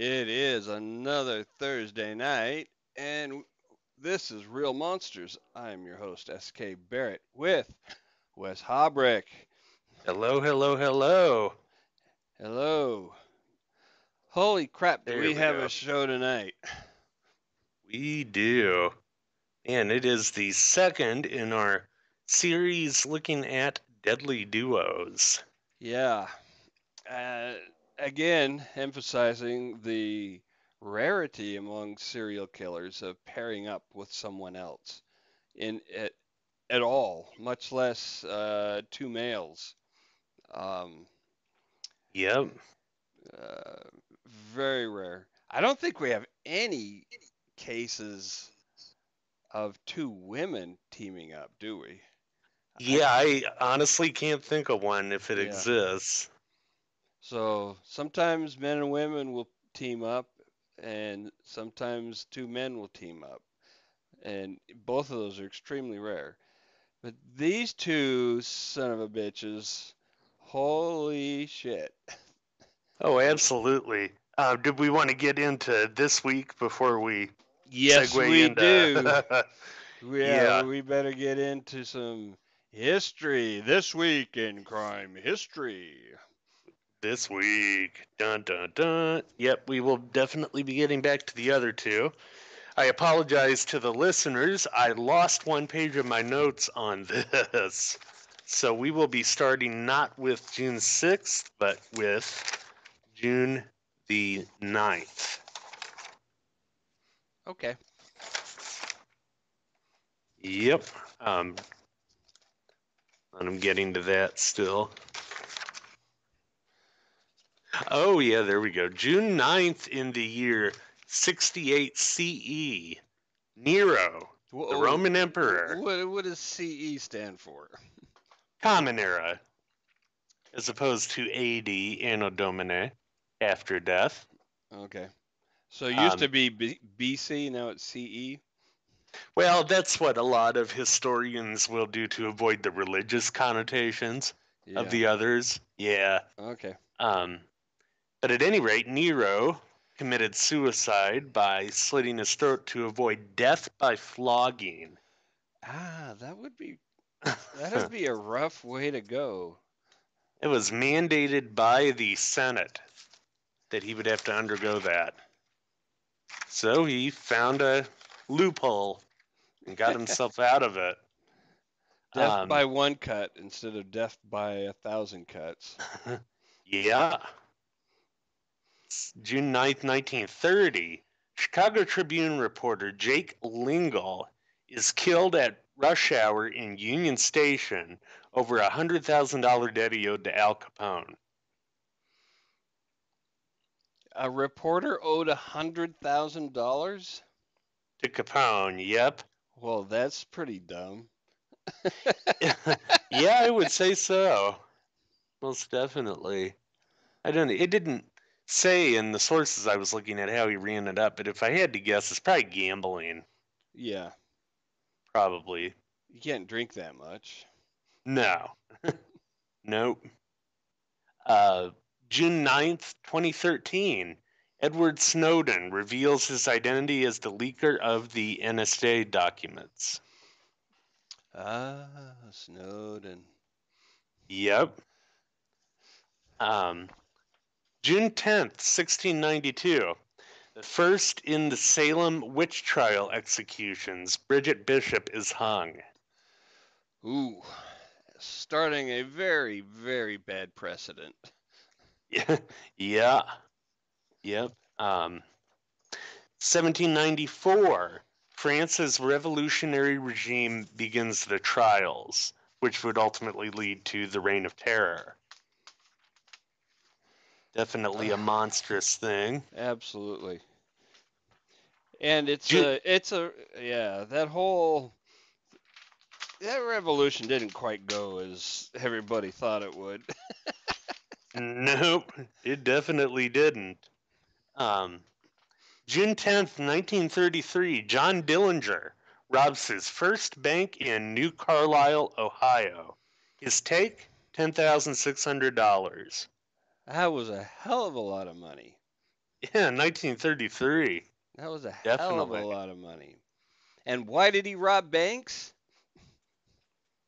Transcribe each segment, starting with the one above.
It is another Thursday night, and this is Real Monsters. I'm your host, SK Barrett, with Wes Hobrick. Hello, hello, hello. Hello. Holy crap, do we we have go. a show tonight? We do. And it is the second in our series looking at deadly duos. Yeah. Uh, again, emphasizing the rarity among serial killers of pairing up with someone else in at, at all, much less uh, two males. Um, Yep. uh, very rare. I don't think we have any cases of two women teaming up, do we? Yeah, I honestly can't think of one if it Yeah. exists. So sometimes men and women will team up, and sometimes two men will team up. And both of those are extremely rare. But these two son of a bitches, holy shit. Oh, absolutely. Uh, did we want to get into this week before we Yes, segue we into... do. Yeah, Yeah. we better get into some history this week in crime history. This week. Dun dun dun. Yep, we will definitely be getting back to the other two. I apologize to the listeners. I lost one page of my notes on this. So we will be starting not with June 6th, but with June the 9th. Okay. Yep. Um, and I'm getting to that still. Oh, yeah, there we go. June 9th in the year 68 CE. Nero, the Wha- Roman Emperor, What, what does CE stand for? Common Era, as opposed to AD, Anno Domini, after death. Okay. So it used Um, to be B- BC, now it's? CE? Well, that's what a lot of historians will do to avoid the religious connotations Yeah. of the others. Yeah. Okay. Um, but at any rate, Nero committed suicide by slitting his throat to avoid death by flogging. Ah, that would be that'd be a rough way to go. It was mandated by the Senate that he would have to undergo that. So he found a loophole and got himself out of it. Death Um, by one cut instead of death by a thousand cuts. Yeah. June 9th, 1930, Chicago Tribune reporter Jake Lingle is killed at rush hour in Union Station over a $100,000 debt owed to Al Capone. A reporter owed a hundred thousand dollars? To Capone, yep. Well, that's pretty dumb. yeah, I would say so. Most definitely. I don't it didn't say in the sources I was looking at how he ran it up, but if I had to guess, it's probably gambling. Yeah. Probably. You can't drink that much. No. nope. Uh, June 9th, 2013, Edward Snowden reveals his identity as the leaker of the NSA documents. Ah, Snowden. Yep. Um, June 10th, 1692. The first in the Salem witch trial executions. Bridget Bishop is hung. Ooh, starting a very, very bad precedent. Yeah. yeah. Yep. Um, 1794. France's revolutionary regime begins the trials, which would ultimately lead to the Reign of Terror. Definitely a monstrous thing. Absolutely. And it's a, it's a, yeah, that whole, that revolution didn't quite go as everybody thought it would. Nope, it definitely didn't. Um, June 10th, 1933, John Dillinger robs his first bank in New Carlisle, Ohio. His take $10,600. That was a hell of a lot of money. Yeah, 1933. That was a hell of a lot of money. And why did he rob banks?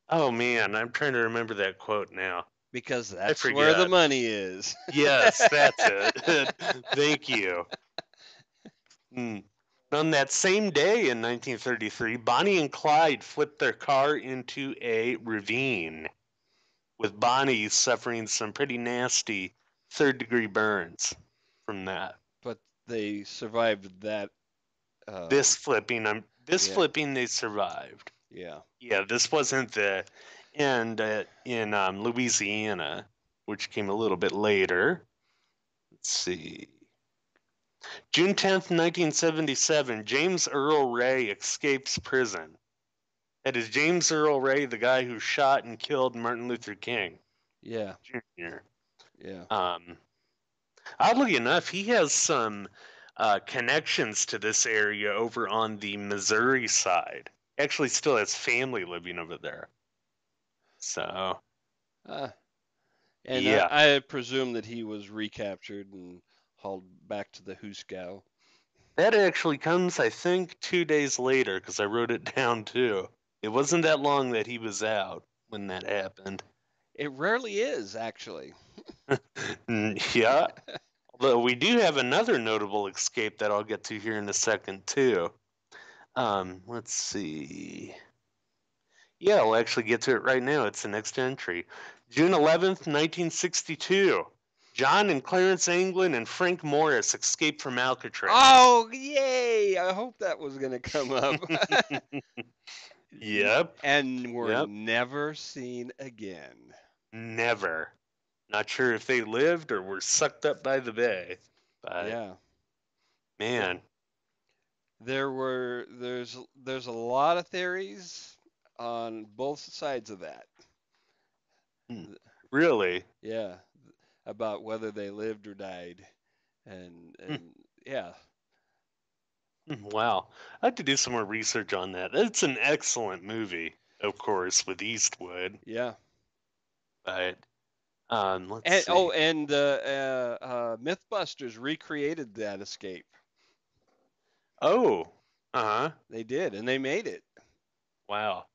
Oh man, I'm trying to remember that quote now. Because that's where the money is. Yes, that's it. Thank you. Hmm. On that same day in 1933, Bonnie and Clyde flipped their car into a ravine, with Bonnie suffering some pretty nasty third degree burns from that. But they survived that. Uh, This flipping, um, this yeah. flipping, they survived. Yeah. Yeah, this wasn't the end uh, in um, Louisiana, which came a little bit later. Let's see. June 10th, 1977, James Earl Ray escapes prison. That is James Earl Ray, the guy who shot and killed Martin Luther King Yeah. Jr. Yeah. Um, oddly enough, he has some uh, connections to this area over on the Missouri side. Actually, still has family living over there. So, Uh, and Yeah. I, I presume that he was recaptured and hauled back to the Huskow. That actually comes, I think, two days later because I wrote it down too. It wasn't that long that he was out when that happened. It rarely is, actually. Mm, yeah. Although we do have another notable escape that I'll get to here in a second too. Um, let's see. Yeah, I'll actually get to it right now. It's the next entry. June 11th, 1962. John and Clarence Anglin and Frank Morris escape from Alcatraz. Oh, yay! I hope that was going to come up. Yep. and were Yep. never seen again. Never. Not sure if they lived or were sucked up by the bay. But yeah. man, There were there's there's a lot of theories on both sides of that. really. Yeah, about whether they lived or died, and Hmm. and yeah, Wow. I have to do some more research on that. It's an excellent movie, of course, with Eastwood. yeah. But um let's And see. oh, and uh, uh, uh, MythBusters recreated that escape. Oh. Uh-huh. They did, and they made it, Wow.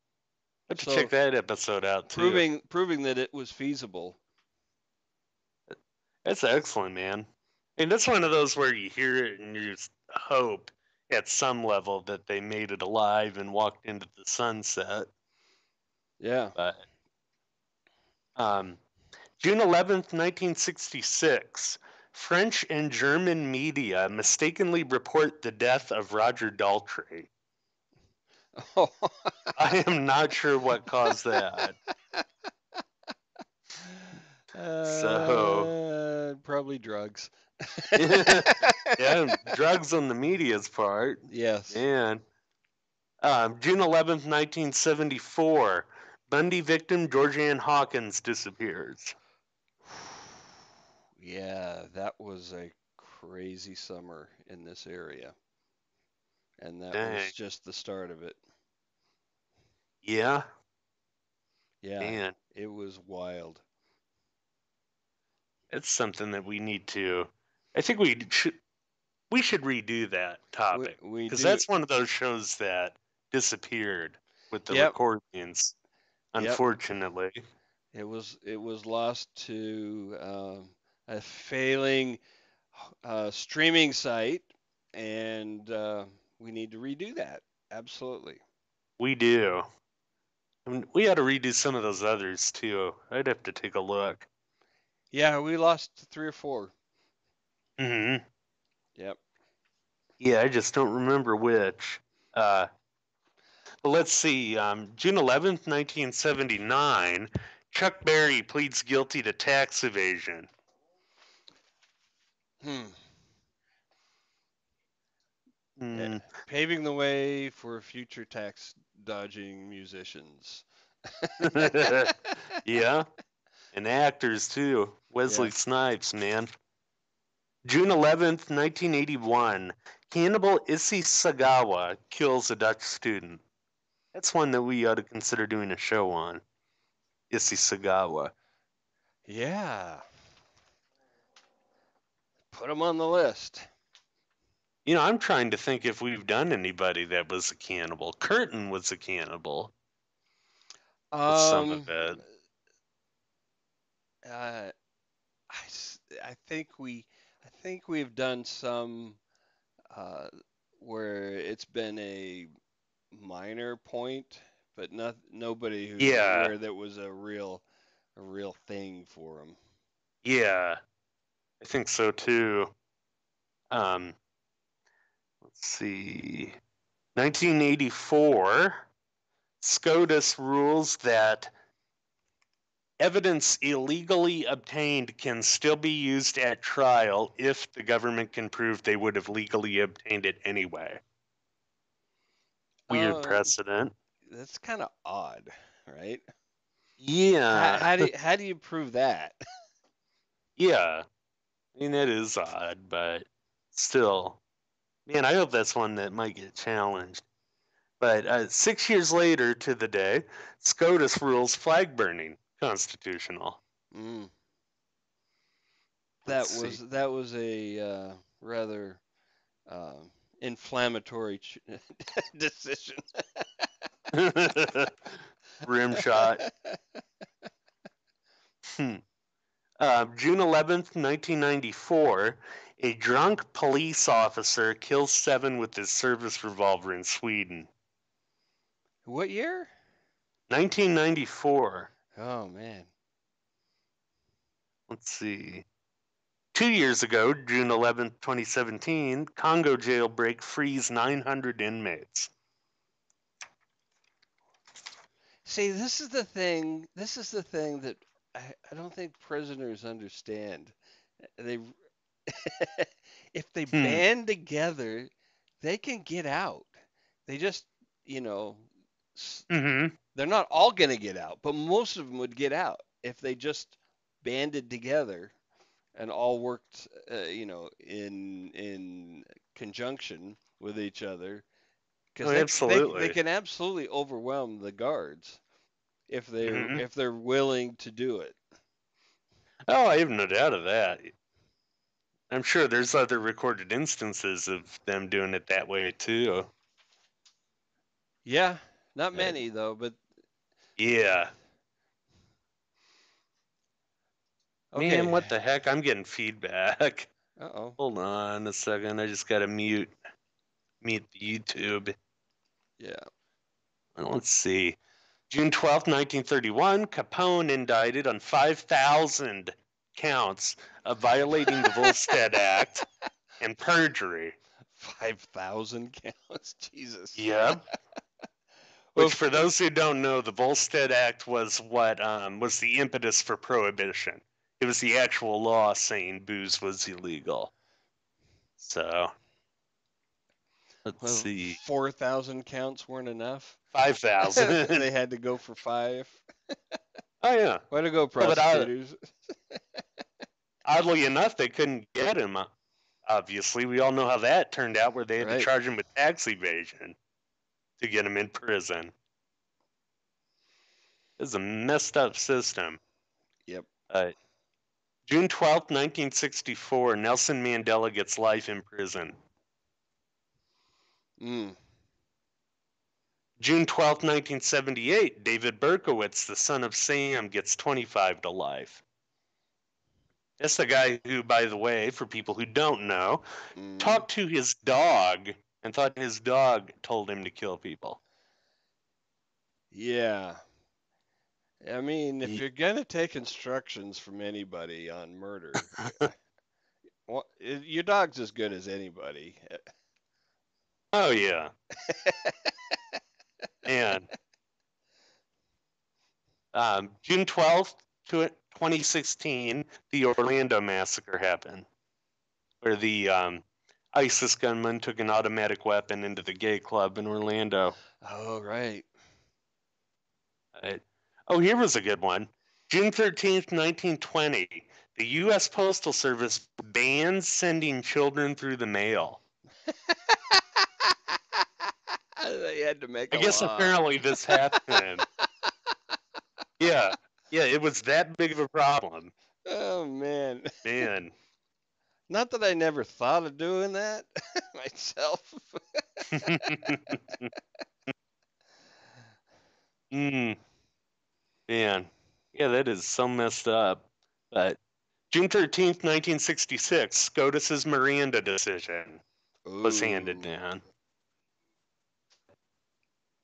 I have to So, check that episode out too. proving proving that it was feasible. That's excellent, man. And that's one of those where you hear it and you just hope at some level that they made it alive and walked into the sunset. Yeah. But um, June 11th, 1966, French and German media mistakenly report the death of Roger Daltrey. Oh. I am not sure what caused that. Uh, probably drugs. yeah, drugs on the media's part. Yes. Man. Um, June 11th, 1974, Bundy victim Georgeann Hawkins disappears. Yeah, that was a crazy summer in this area. And that Dang. was just the start of it. Yeah, Yeah, man. it was wild. It's something that we need to. I think we should. We should redo that topic because that's one of those shows that disappeared with the Yep. recordings. Yep. Unfortunately, it was it was lost to um, a failing uh, streaming site, and uh, we need to redo that. Absolutely. We do. I mean, we ought to redo some of those others too. I'd have to take a look. Yeah, we lost three or four. hmm Yep. Yeah, I just don't remember which. Uh, but let's see. Um, June 11th, 1979, Chuck Berry pleads guilty to tax evasion. Hmm. Hmm. Paving the way for future tax dodging musicians. yeah. And actors too. Wesley Yeah. Snipes, man. June 11th, 1981, Hannibal Issei Sagawa kills a Dutch student. That's one that we ought to consider doing a show on. Issei Sagawa. Yeah. Put them on the list. You know, I'm trying to think if we've done anybody that was a cannibal. Curtin was a cannibal. with some Um, of it. uh, I, I think we I think we've done some uh, where it's been a minor point, but not nobody who's Yeah. that was a real a real thing for him. Yeah, I think so too. Um, let's see. 1984, SCOTUS rules that evidence illegally obtained can still be used at trial if the government can prove they would have legally obtained it anyway. Weird Um, precedent. That's kind of odd, right? Yeah. how, how do you, how do you prove that? Yeah. I mean, that is odd, but still. Man, I hope that's one that might get challenged. But uh, six years later to the day, SCOTUS rules flag burning constitutional. Mm. That Let's was see. that was a uh, rather uh, inflammatory ch- decision. Rim shot. Hmm. Uh, June 11th, 1994, a drunk police officer kills seven with his service revolver in Sweden. What year? 1994. Oh man. Let's see. Two years ago, June 11th, 2017, Congo jailbreak frees 900 inmates. See, this is the thing. This is the thing that I, I don't think prisoners understand. They, if they Hmm. band together, they can get out. They just, you know, Mm-hmm. they're not all going to get out, but most of them would get out if they just banded together and all worked, uh, you know, in in conjunction with each other. Oh, they, they- absolutely. They, can absolutely overwhelm the guards if they're Mhm. if they're willing to do it. Oh, I have no doubt of that. I'm sure there's other recorded instances of them doing it that way too. Yeah, not many though, but Yeah. okay. Man, what the heck? I'm getting feedback. Uh-oh. Hold on a second. I just got to mute mute the YouTube. Yeah. Let's see. June twelfth, 1931, Capone indicted on 5,000 counts of violating the Volstead Act and perjury. 5,000 counts. Jesus. Yep. Well, Which, for those who don't know, the Volstead Act was what um, was the impetus for prohibition. It was the actual law saying booze was illegal. So, let's well, see. 4,000 counts weren't enough. 5,000. they had to go for five. oh, yeah. Way to go, Well, but I- prosecutors. Oddly enough, they couldn't get him. uh, Obviously, we all know how that turned out, where they had Right. to charge him with tax evasion to get him in prison. This is a messed up system. Yep. Uh, June twelfth, 1964, Nelson Mandela gets life in prison. Mm. June twelfth, 1978, David Berkowitz, the son of Sam, gets 25 to life. That's the guy who, by the way, for people who don't know, Mm, talked to his dog and thought his dog told him to kill people. Yeah. I mean, if you're gonna take instructions from anybody on murder, well, your dog's as good as anybody. Oh yeah. and um, June twelfth, twenty sixteen, the Orlando massacre happened, where the um, ISIS gunman took an automatic weapon into the gay club in Orlando. Oh, right. Right. Oh, here was a good one. June 13th, 1920, the U.S. Postal Service bans sending children through the mail. They had to make I guess law. apparently this happened. yeah, yeah, it was that big of a problem. Oh man. Man. Not that I never thought of doing that myself. mm. Man. Yeah, that is so messed up. But June 13th, 1966, SCOTUS's Miranda decision was handed down.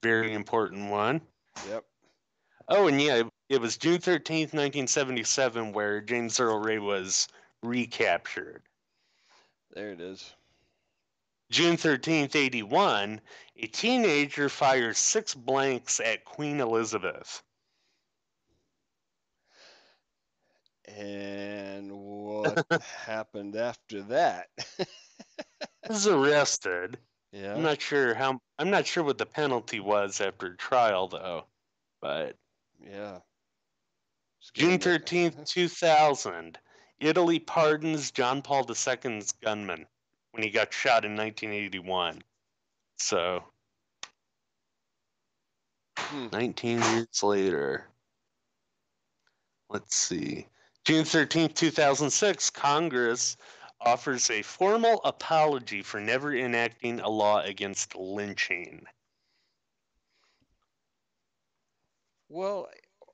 Very important one. Yep. Oh, and yeah, it, was June 13th, 1977, where James Earl Ray was recaptured. There it is. June 13th, 81, a teenager fires six blanks at Queen Elizabeth. And what happened after that? Was arrested. Yeah. I'm not sure how. I'm not sure what the penalty was after trial, though. But Yeah. June getting 13th, 2000, Italy pardons John Paul II's gunman when he got shot in 1981. So, Hmm. 19 years later. Let's see. June 13th, 2006, Congress offers a formal apology for never enacting a law against lynching. Well,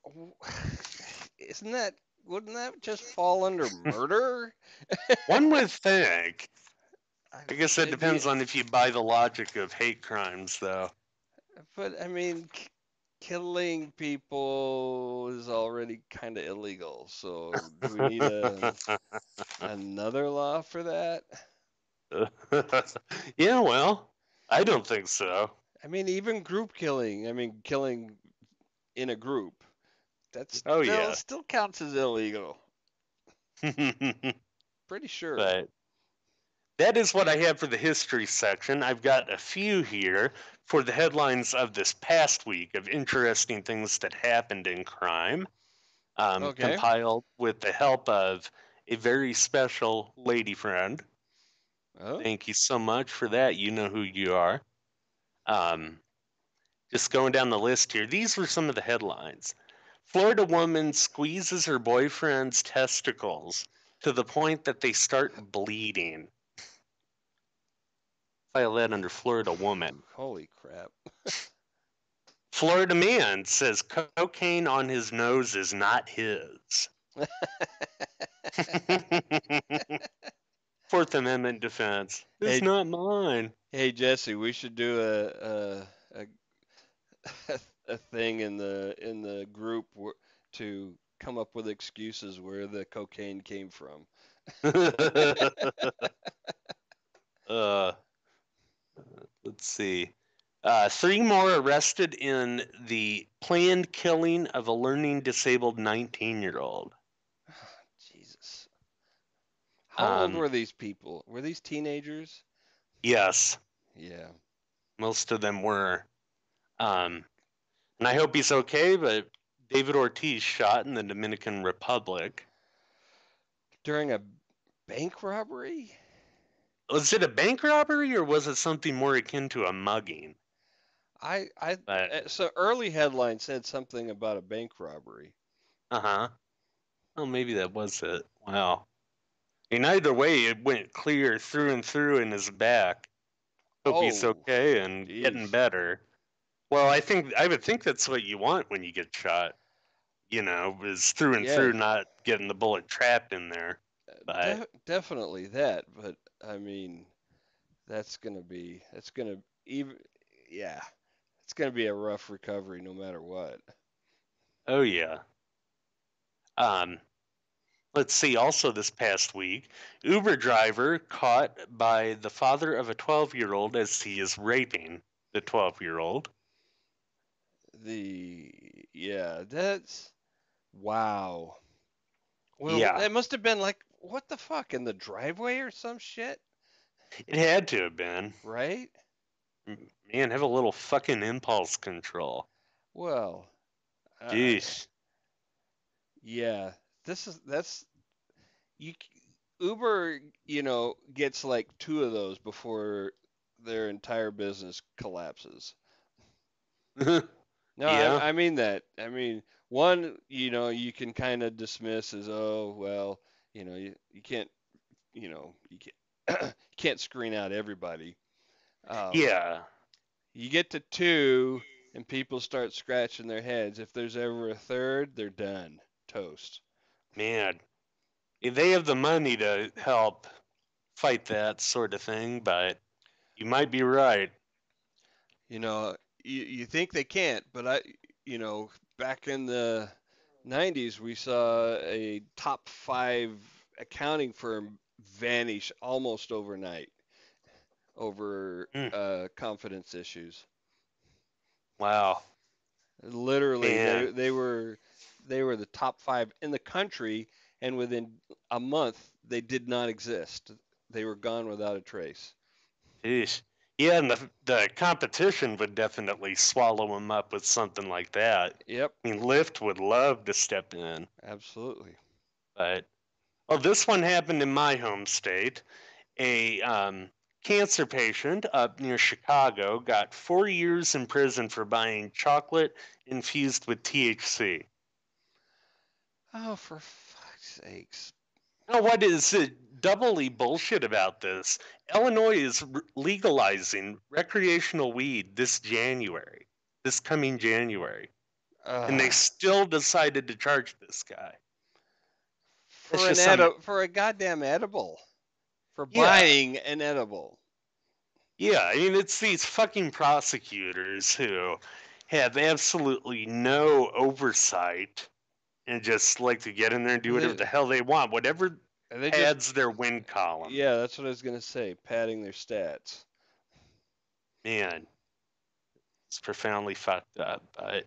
isn't that wouldn't that just fall under murder? One would think. I guess that depends on if you buy the logic of hate crimes, though. But I mean, killing people is already kind of illegal. So do we need a, another law for that? yeah, well, I don't think so. I mean, even group killing. I mean, killing in a group. That's Oh, still, yeah. still counts as illegal. Pretty sure. That is what I have for the history section. I've got a few here for the headlines of this past week of interesting things that happened in crime, um, Okay. compiled with the help of a very special lady friend. Oh, Thank you so much for that. You know who you are. Um, just going down the list here, these were some of the headlines. Florida woman squeezes her boyfriend's testicles to the point that they start bleeding. File that under Florida woman. holy crap. Florida man says cocaine on his nose is not his. Fourth Amendment defense. It's Hey- not mine. Hey Jesse, we should do a a a, a thing in the in the group to come up with excuses where the cocaine came from. uh, let's see. Uh, three more arrested in the planned killing of a learning disabled 19 year old. Jesus. How old Um, were these people? Were these teenagers? Yes, Yeah. most of them were. Um, and I hope he's okay, but David Ortiz shot in the Dominican Republic. During a bank robbery? Was it a bank robbery or was it something more akin to a mugging? I I But, uh, so early headline said something about a bank robbery. uh huh. Oh, maybe that was it. Wow. And either way, it went clear through and through in his back. Hope he's Oh, okay and getting better. Well, I think I would think that's what you want when you get shot. You know, is through and Yeah. through, not getting the bullet trapped in there. But Def- definitely that, but I mean, that's gonna be that's gonna even yeah, it's gonna be a rough recovery no matter what. oh yeah. Um, let's see. Also, this past week, Uber driver caught by the father of a 12-year-old as he is raping the 12-year-old. The yeah, that's wow. Well, Yeah. that must have been like what the fuck in the driveway or some shit, It had to have been. right? Man, have a little fucking impulse control. Well, uh, Jeez. Yeah, this is that's you Uber, you know, gets like two of those before their entire business collapses. No, Yeah. I, I mean that. I mean, one, you know, you can kind of dismiss as, oh, well, you know, you, you can't, you know, you can't you can't screen out everybody. Um, yeah. You get to two, and people start scratching their heads. If there's ever a third, they're done. Toast. Man, if they have the money to help fight that sort of thing, but you might be right. You know, you, you think they can't, but I, you know, back in the 90s, we saw a top five accounting firm vanish almost overnight over Hmm. uh, confidence issues. Wow. Literally, they, they were they were the top five in the country, and within a month, they did not exist. They were gone without a trace. Jeez. Yeah, and the the competition would definitely swallow them up with something like that. Yep, I mean, Lyft would love to step in, absolutely. but oh, this one happened in my home state. A um, cancer patient up near Chicago got four years in prison for buying chocolate infused with THC. Oh, for fuck's sakes. Now, what is uh, doubly bullshit about this? Illinois is r- legalizing recreational weed this January, this coming January, and they still decided to charge this guy. for an just some- for a goddamn edible, for Yeah. buying an edible. Yeah, I mean, it's these fucking prosecutors who have absolutely no oversight and just like to get in there and do whatever the hell they want, whatever And they just, adds their win column. yeah, that's what I was gonna say, padding their stats. Man, it's profoundly fucked up. But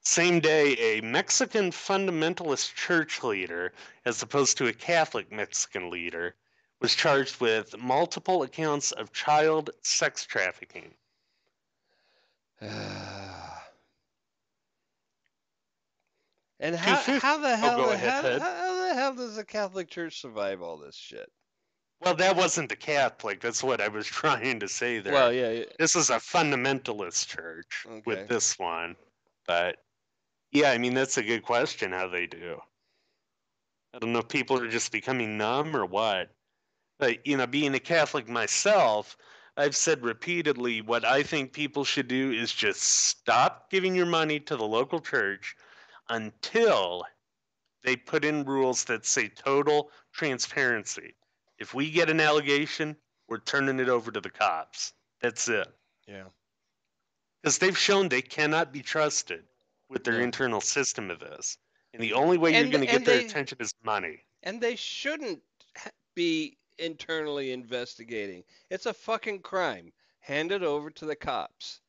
same day, a Mexican fundamentalist church leader, as opposed to a Catholic Mexican leader, was charged with multiple accounts of child sex trafficking. and how how the oh, hell go ahead, how the hell does the Catholic Church survive all this shit? Well, that wasn't the Catholic. That's what I was trying to say there. Well, yeah, yeah, this is a fundamentalist church Okay. with this one. But yeah, I mean, that's a good question how they do. I don't know if people are just becoming numb or what. But, you know, being a Catholic myself, I've said repeatedly what I think people should do is just stop giving your money to the local church until they put in rules that say total transparency. If we get an allegation, we're turning it over to the cops. That's it yeah. because they've shown they cannot be trusted with their No. internal system of this. And the only way you're going to get their they- attention is money. And they shouldn't be internally investigating. It's a fucking crime. Hand it over to the cops.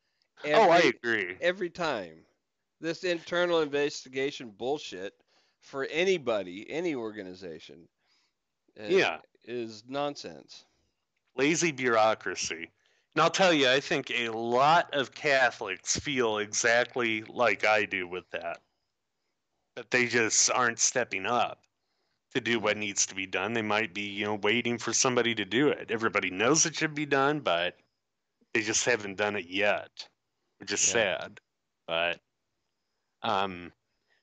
oh, I agree. every time. This internal investigation bullshit for anybody, any organization, uh, Yeah. is nonsense. Lazy bureaucracy. And I'll tell you, I think a lot of Catholics feel exactly like I do with that. That they just aren't stepping up to do what needs to be done. They might be, you know, waiting for somebody to do it. Everybody knows it should be done, but they just haven't done it yet, which is Yeah. sad. But um,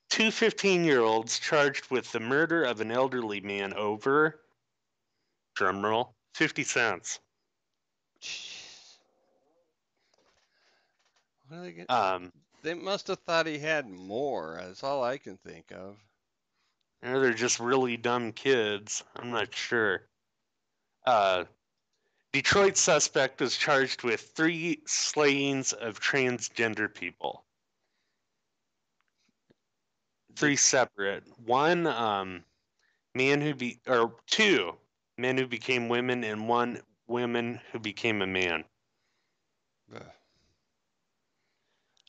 two 15 year olds charged with the murder of an elderly man over, drumroll, 50 cents. Jeez. What are they, get? Um, they must have thought he had more. That's all I can think of. Or they're just really dumb kids. I'm not sure. Uh, Detroit suspect is charged with three slayings of transgender people. Three separate. One um, man who be or two men who became women and one woman who became a man. Ugh.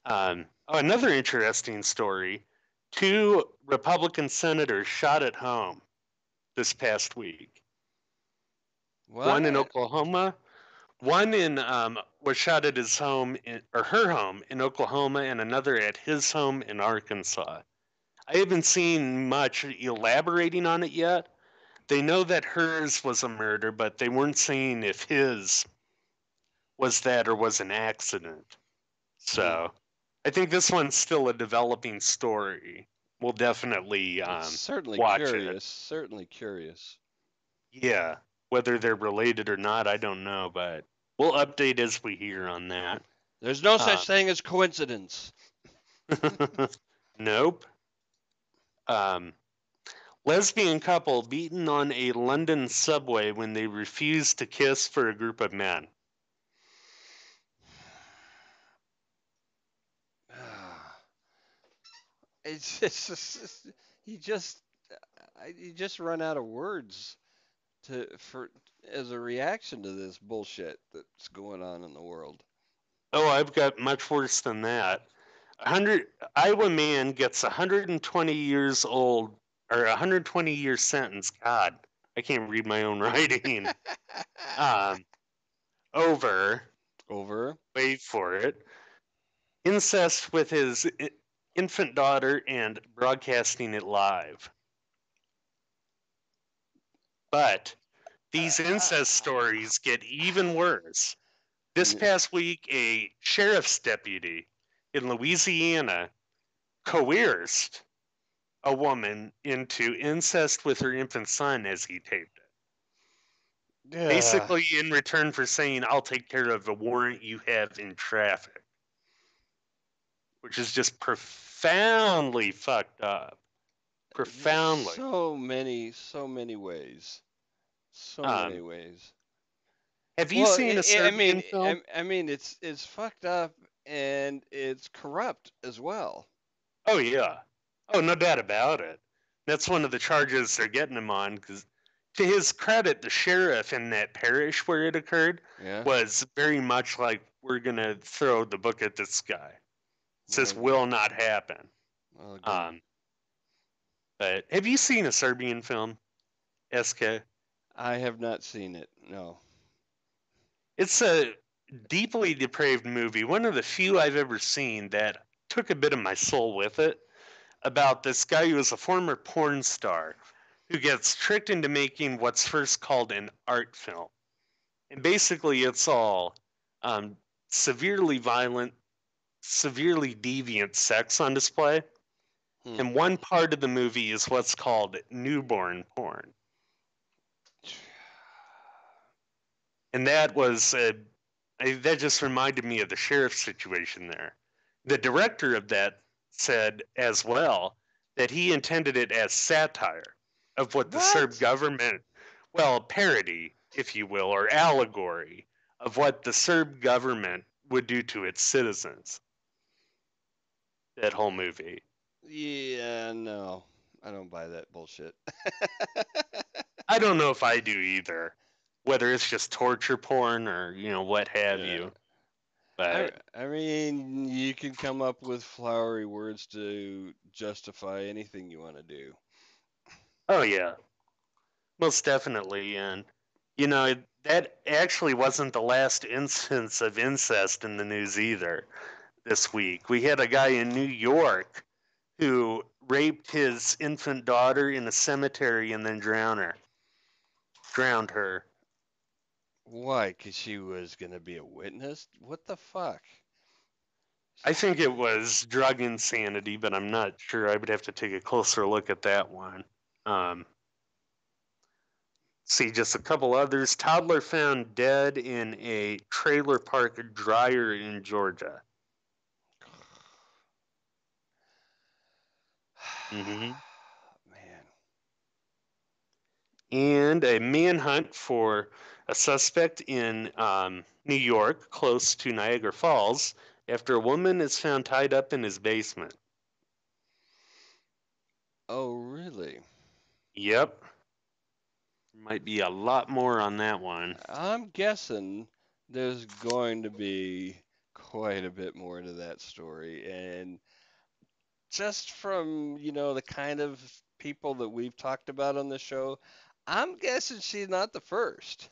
Um, oh, another interesting story. Two Republican senators shot at home this past week. One in Oklahoma, one in um, was shot at his home in, or her home in Oklahoma, and another at his home in Arkansas. I haven't seen much elaborating on it yet. They know that hers was a murder, but they weren't saying if his was that or was an accident. So I think this one's still a developing story. We'll definitely, um, certainly watch it. Certainly curious. Certainly curious. yeah, whether they're related or not, I don't know, but we'll update as we hear on that. There's no such Uh, thing as coincidence. nope. Um, lesbian couple beaten on a London subway when they refused to kiss for a group of men. It's just, it's just you just I, you just run out of words to for as a reaction to this bullshit that's going on in the world. Oh, I've got much worse than that. A hundred Iowa man gets 120 years old or 120 year sentence. God, I can't read my own writing. um, over Over. wait for it, incest with his infant daughter and broadcasting it live. But these incest stories get even worse. This past week, a sheriff's deputy in Louisiana coerced a woman into incest with her infant son as he taped it. Basically, in return for saying, I'll take care of a warrant you have in traffic. Which is just profoundly fucked up. Profoundly. So many, so many ways. So Um, many ways. Have you Well, seen a Serbian I mean, I mean, it's it's fucked up and it's corrupt as well. Oh, yeah. Oh, no doubt about it. That's one of the charges they're getting him on because, to his credit, the sheriff in that parish where it occurred Yeah. was very much like, we're going to throw the book at this guy. This will not happen. well. Um, but have you seen a Serbian film, SK? I have not seen it. No. It's a deeply depraved movie, one of the few I've ever seen that took a bit of my soul with it. About this guy who is a former porn star who gets tricked into making what's first called an art film. And basically, it's all um, severely violent, severely deviant sex on display. Hmm. And one part of the movie is what's called newborn porn. and that was uh, I, that just reminded me of the sheriff's situation there. The director of that said as well that he intended it as satire of what the Serb government, well, parody, if you will, or allegory of what the Serb government would do to its citizens. That whole movie. Yeah, no. I don't buy that bullshit. I don't know if I do either. Whether it's just torture porn or you know what have Yeah. you. I, But I mean, you can come up with flowery words to justify anything you want to do. oh yeah, most definitely. And you know that actually wasn't the last instance of incest in the news either. This week we had a guy in New York who raped his infant daughter in a cemetery and then drowned her. Drowned her. Why? Because she was going to be a witness? What the fuck? I think it was drug insanity, but I'm not sure. I would have to take a closer look at that one. Um, see, just a couple others. Toddler found dead in a trailer park dryer in Georgia. Mm-hmm. Man. and a manhunt for a suspect in um, New York, close to Niagara Falls, after a woman is found tied up in his basement. Oh, really? Yep. Might be a lot more on that one. I'm guessing there's going to be quite a bit more to that story. And just from, you know, the kind of people that we've talked about on the show, I'm guessing she's not the first.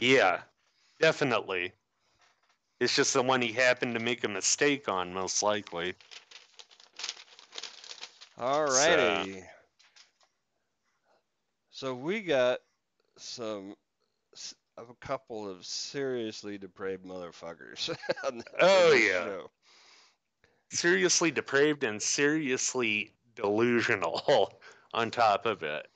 Yeah, definitely. It's just the one he happened to make a mistake on, most likely. Alrighty. So we got some a couple of seriously depraved motherfuckers. on the- Oh, yeah. show. Seriously depraved and seriously delusional on top of it.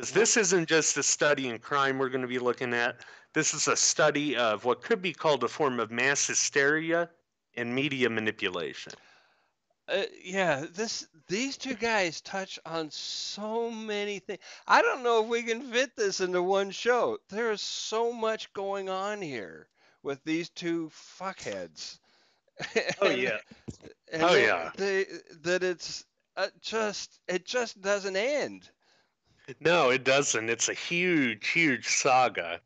Because this isn't just a study in crime we're going to be looking at. This is a study of what could be called a form of mass hysteria and media manipulation. Uh, yeah, this these two guys touch on so many things. I don't know if we can fit this into one show. There is so much going on here with these two fuckheads. Oh, And- yeah. and Oh, they- yeah. They that it's uh, just it just doesn't end. No, it doesn't. It's a huge, huge saga.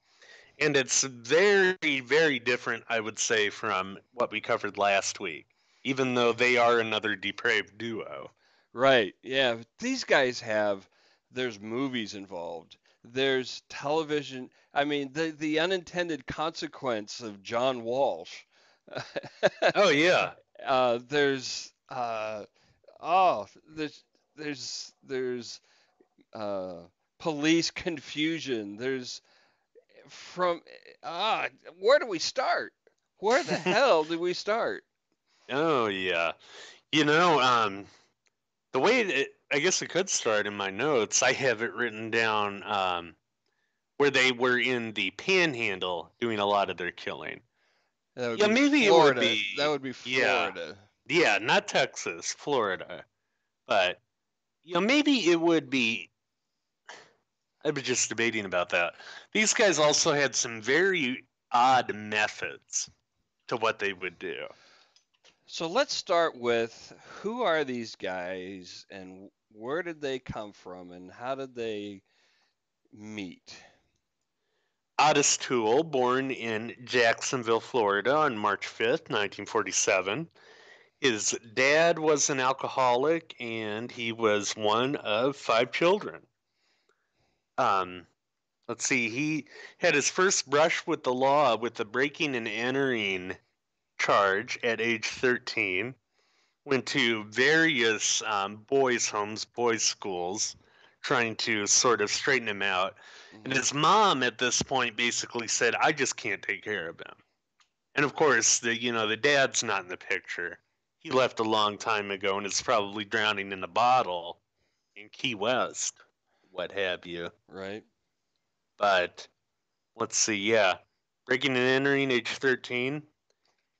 And it's very, very different, I would say, from what we covered last week, even though they are another depraved duo. Right. Yeah. These guys have, there's movies involved. There's television. I mean, the the unintended consequence of John Walsh. Oh, yeah. uh, there's uh, oh, there's there's there's uh, police confusion. There's from ah, where do we start? Where the hell do we start? Oh, yeah. You know, um, the way it, I guess it could start in my notes, I have it written down um, where they were in the panhandle doing a lot of their killing. Yeah, be maybe it would be- That would be yeah. Florida. Yeah, not Texas, Florida. But you know, maybe it would be I was just debating about that. These guys also had some very odd methods to what they would do. So let's start with who are these guys and where did they come from and how did they meet? Otis Toole, born in Jacksonville, Florida on March 5th, 1947. His dad was an alcoholic and he was one of five children. Um, let's see, he had his first brush with the law with the breaking and entering charge at age 13. Went to various um, boys' homes, boys' schools, trying to sort of straighten him out. And his mom at this point basically said, I just can't take care of him. And of course, the you know, the dad's not in the picture. He left a long time ago and is probably drowning in a bottle in Key West, what have you. Right? But let's see, yeah. Breaking and entering age 13.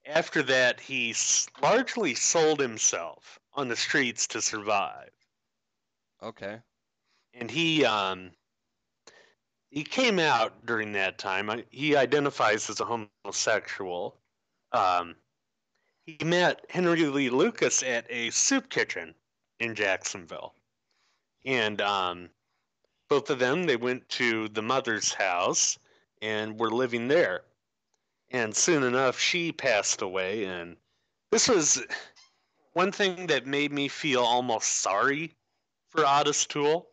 After that, he largely sold himself on the streets to survive. Okay. and he um he came out during that time. He identifies as a homosexual. Um, he met Henry Lee Lucas at a soup kitchen in Jacksonville, and um, both of them they went to the mother's house and were living there. And soon enough, she passed away, and this was one thing that made me feel almost sorry for Otis Toole.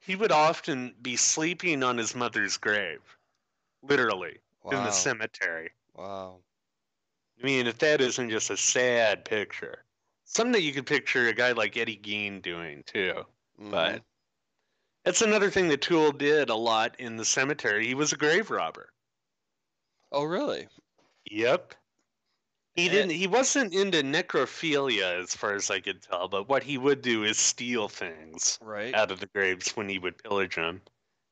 He would often be sleeping on his mother's grave, literally in the cemetery. Wow. I mean, if that isn't just a sad picture, something that you could picture a guy like Eddie Gein doing too. Mhm. But that's another thing that Toole did a lot in the cemetery. He was a grave robber. Oh, really? Yep. He Eh. didn't. He wasn't into necrophilia, as far as I could tell. But what he would do is steal things Right. out of the graves when he would pillage them.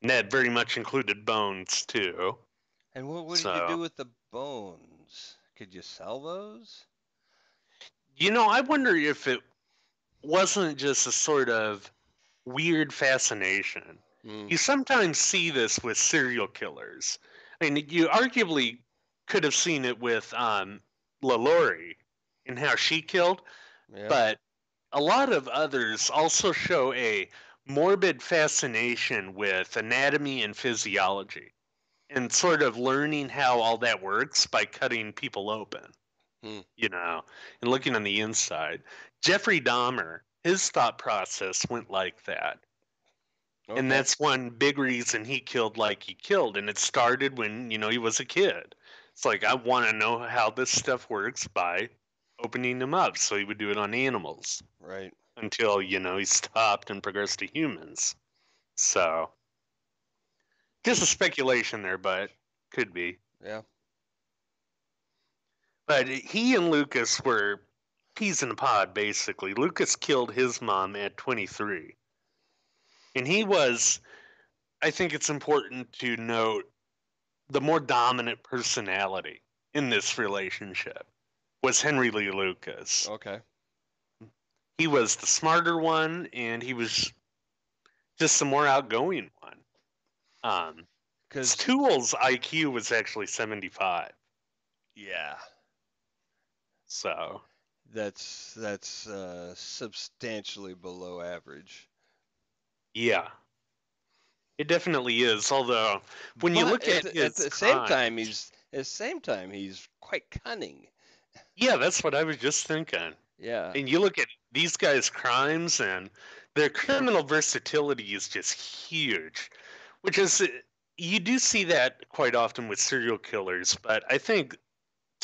And that very much included bones too. And what, would did you do with the bones? Could you sell those? You know, I wonder if it wasn't just a sort of weird fascination. Mm. You sometimes see this with serial killers. I mean, you arguably could have seen it with um, LaLaurie and how she killed, Yeah. but a lot of others also show a morbid fascination with anatomy and physiology and sort of learning how all that works by cutting people open, Hmm. you know, and looking on the inside. Jeffrey Dahmer, his thought process went like that. Okay. And that's one big reason he killed like he killed. And it started when, you know, he was a kid. It's like, I want to know how this stuff works by opening them up. So he would do it on animals right. until, you know, he stopped and progressed to humans. So, just a speculation there, but could be. Yeah. But he and Lucas were peas in a pod, basically. Lucas killed his mom at 23. And he was, I think it's important to note, the more dominant personality in this relationship was Henry Lee Lucas. Okay. He was the smarter one, and he was just the more outgoing one. Um, Because Toole's IQ was actually 75. yeah, So, that's that's uh, substantially below average. yeah. It definitely is. Although, when you look at, the, at the same time, he's at the same time he's quite cunning. Yeah, that's what I was just thinking. Yeah. And you look at these guys' crimes, and their criminal versatility is just huge, which is you do see that quite often with serial killers. But I think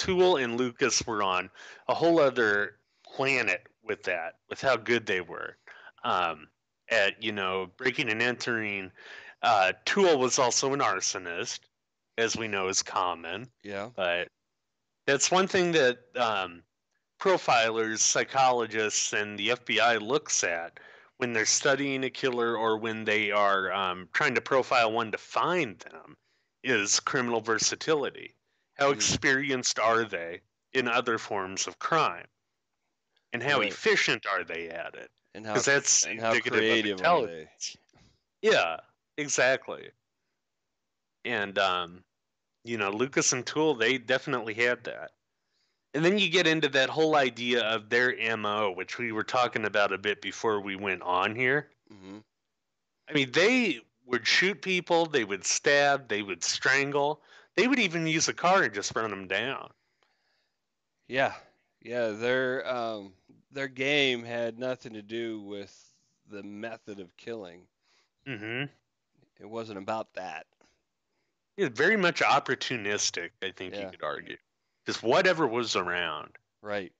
Toole and Lucas were on a whole other planet with that, with how good they were um, at you know breaking and entering. Uh, Toole was also an arsonist, as we know is common Yeah. but that's one thing that um, profilers, psychologists, and the FBI looks at when they're studying a killer or when they are um, trying to profile one to find them is criminal versatility. How Mm. experienced are they in other forms of crime? And how Right. efficient are they at it? And how Because that's and how creative of are intelligence. Yeah, exactly. And um, you know, Lucas and Toole, they definitely had that. And then you get into that whole idea of their MO, which we were talking about a bit before we went on here. hmm I mean, they would shoot people, they would stab, they would strangle, they would even use a car and just run them down. Yeah. Yeah. Their um their game had nothing to do with the method of killing. Mm-hmm. It wasn't about that. It's very much opportunistic, I think you could argue. Just whatever was around. Right.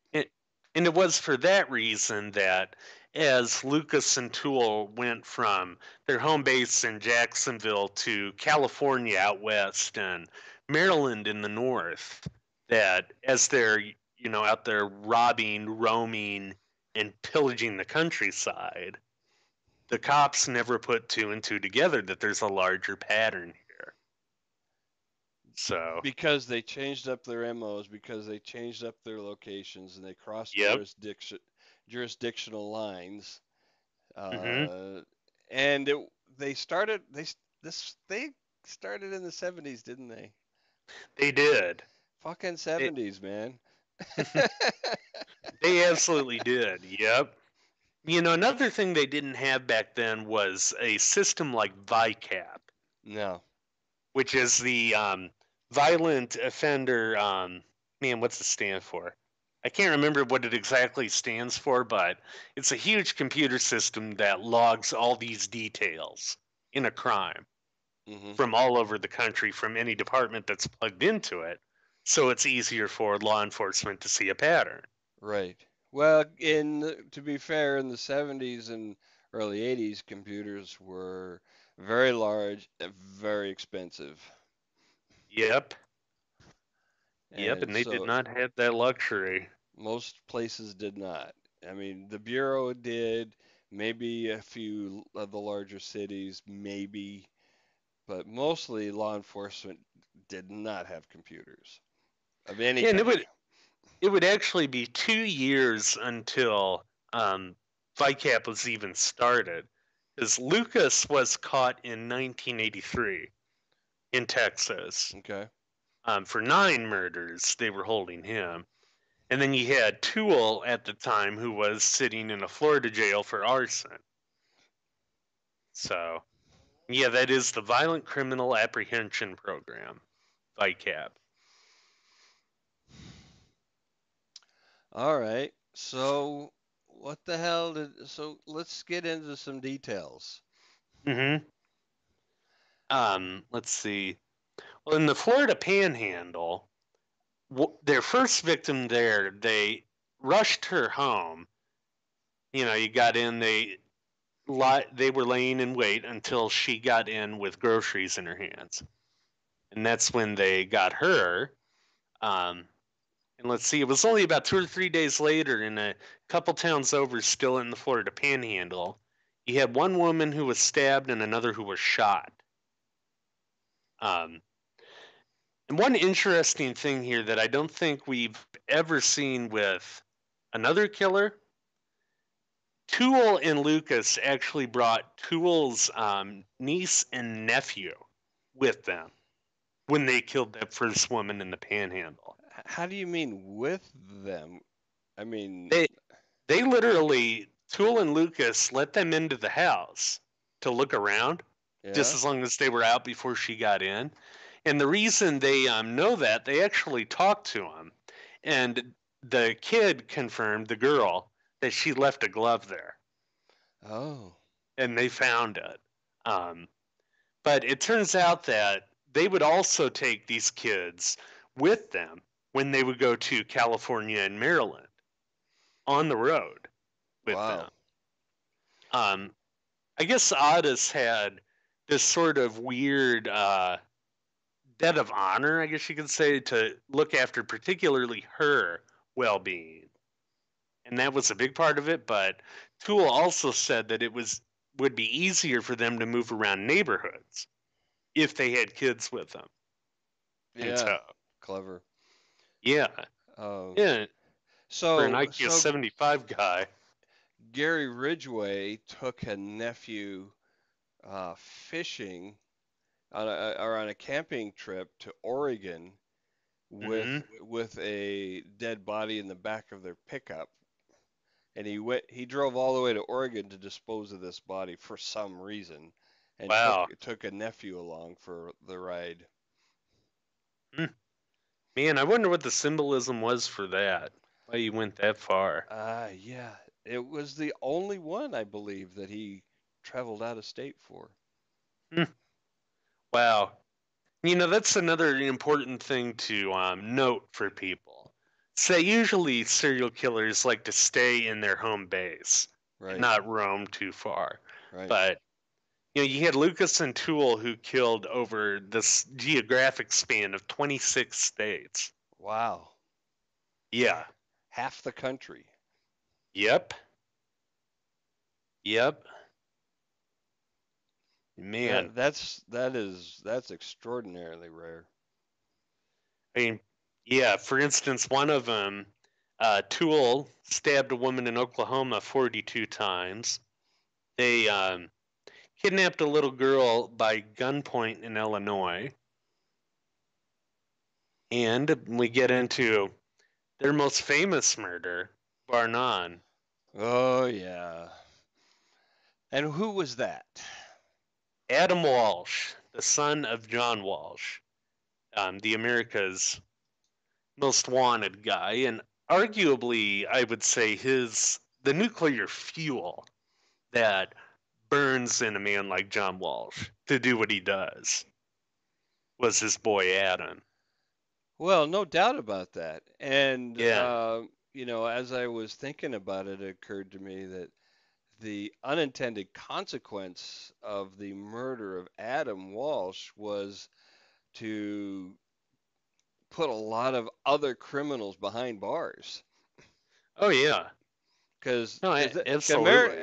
And it was for that reason that as Lucas and Toole went from their home base in Jacksonville to California out west and Maryland in the north, that as they're, you know, out there robbing, roaming, and pillaging the countryside, the cops never put two and two together that there's a larger pattern here. So, Because they changed up their MOs, because they changed up their locations, and they crossed Yep. jurisdiction, jurisdictional lines. Uh, Mhm. And it, they started. They this they started in the '70s, didn't they? they did. Fucking '70s, man. They absolutely did. Yep. You know, another thing they didn't have back then was a system like VICAP, no. which is the um, violent offender. Um, man, what's it stand for? I can't remember what it exactly stands for, but it's a huge computer system that logs all these details in a crime hmm from all over the country from any department that's plugged into it. So it's easier for law enforcement to see a pattern. Right. Well, in to be fair, in the 70s and early 80s, computers were very large and very expensive. Yep. Yep, and they so did not have that luxury. Most places did not. I mean, the bureau did, maybe a few of the larger cities, maybe, but mostly law enforcement did not have computers of any Yeah, and it would it would actually be two years until um, VICAP was even started. Because Lucas was caught in 1983 in Texas Okay. Um, for nine murders. They were holding him. And then you had Toole at the time who was sitting in a Florida jail for arson. So, yeah, that is the Violent Criminal Apprehension Program, VICAP. All right. So what the hell did so let's get into some details. Mm-hmm. Um, let's see. In the Florida Panhandle, their first victim there, they rushed her home. You know, you got in, they they were laying in wait until she got in with groceries in her hands, and that's when they got her. Um, and let's see, it was only about two or three days later, in a couple towns over, still in the Florida Panhandle, you had one woman who was stabbed and another who was shot. Um, one interesting thing here that I don't think we've ever seen with another killer. Toole and Lucas actually brought Toole's um, niece and nephew with them when they killed that first woman in the panhandle. How do you mean with them? I mean, They they literally Toole and Lucas let them into the house to look around yeah? just as long as they were out before she got in. And the reason they um, know that, they actually talked to him. And the kid confirmed, the girl, that she left a glove there. Oh. And they found it. Um, but it turns out that they would also take these kids with them when they would go to California and Maryland on the road with Wow. them. Um, I guess Otis had this sort of weird uh, debt of honor, I guess you could say, to look after particularly her well being. And that was a big part of it, but Toole also said that it was would be easier for them to move around neighborhoods if they had kids with them. Yeah. so, Clever. yeah, Um, yeah. So, for an IQ so 75 guy. Gary Ridgway took a nephew uh, fishing on a, or on a camping trip to Oregon with Mm-hmm. with a dead body in the back of their pickup. And he went he drove all the way to Oregon to dispose of this body for some reason and Wow. took, took a nephew along for the ride. Man, I wonder what the symbolism was for that. Why you went that far. Uh yeah, it was the only one I believe that he traveled out of state for. Wow. You know, that's another important thing to um, note for people. Say, usually serial killers like to stay in their home base, Right. not roam too far. right. But, you know, you had Lucas and Toole who killed over this geographic span of 26 states. wow. Yeah. Half the country. Yep. Yep. Man. That, that's that is that's extraordinarily rare. I mean, yeah. For instance, one of them, uh, Toole stabbed a woman in Oklahoma 42 times. They um, kidnapped a little girl by gunpoint in Illinois. And we get into their most famous murder, bar none. Oh yeah. And who was that? Adam Walsh, the son of John Walsh, um, the America's most wanted guy, and arguably, I would say his the nuclear fuel that burns in a man like John Walsh to do what he does was his boy Adam. Well, no doubt about that. And Yeah. uh, you know, as I was thinking about it, it occurred to me that the unintended consequence of the murder of Adam Walsh was to put a lot of other criminals behind bars. Oh yeah, Because No,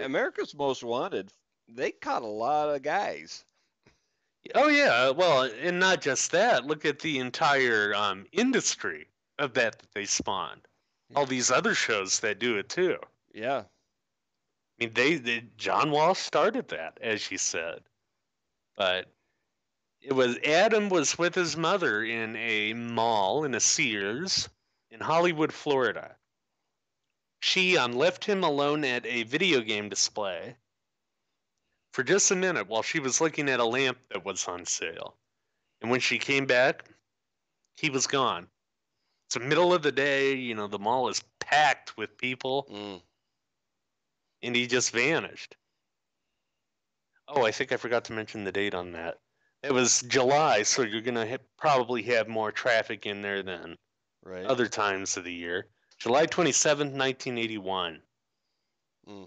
America's Most Wanted, they caught a lot of guys. oh yeah. Well, and not just that. Look at the entire um, industry of that that they spawned. All these other shows that do it too. Yeah. Mean, they, they John Wall started that, as you said, but it was Adam was with his mother in a mall in a Sears in Hollywood, Florida. She um, left him alone at a video game display for just a minute while she was looking at a lamp that was on sale. And when she came back, he was gone. It's the middle of the day, you know, the mall is packed with people, Mm. And he just vanished. Oh, I think I forgot to mention the date on that. It was July, so you're going to ha- probably have more traffic in there than Right. other times of the year. July 27th, 1981. Hmm.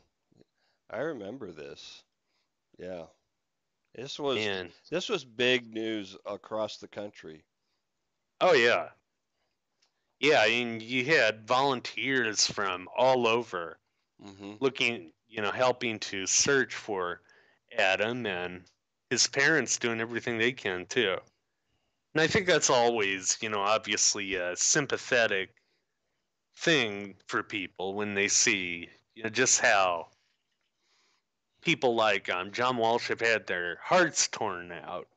I remember this. Yeah. This was And this was big news across the country. oh yeah. Yeah, I and you had volunteers from all over hmm looking, you know, helping to search for Adam and his parents doing everything they can too. And I think that's always, you know, obviously a sympathetic thing for people when they see, you know, just how people like um, John Walsh have had their hearts torn out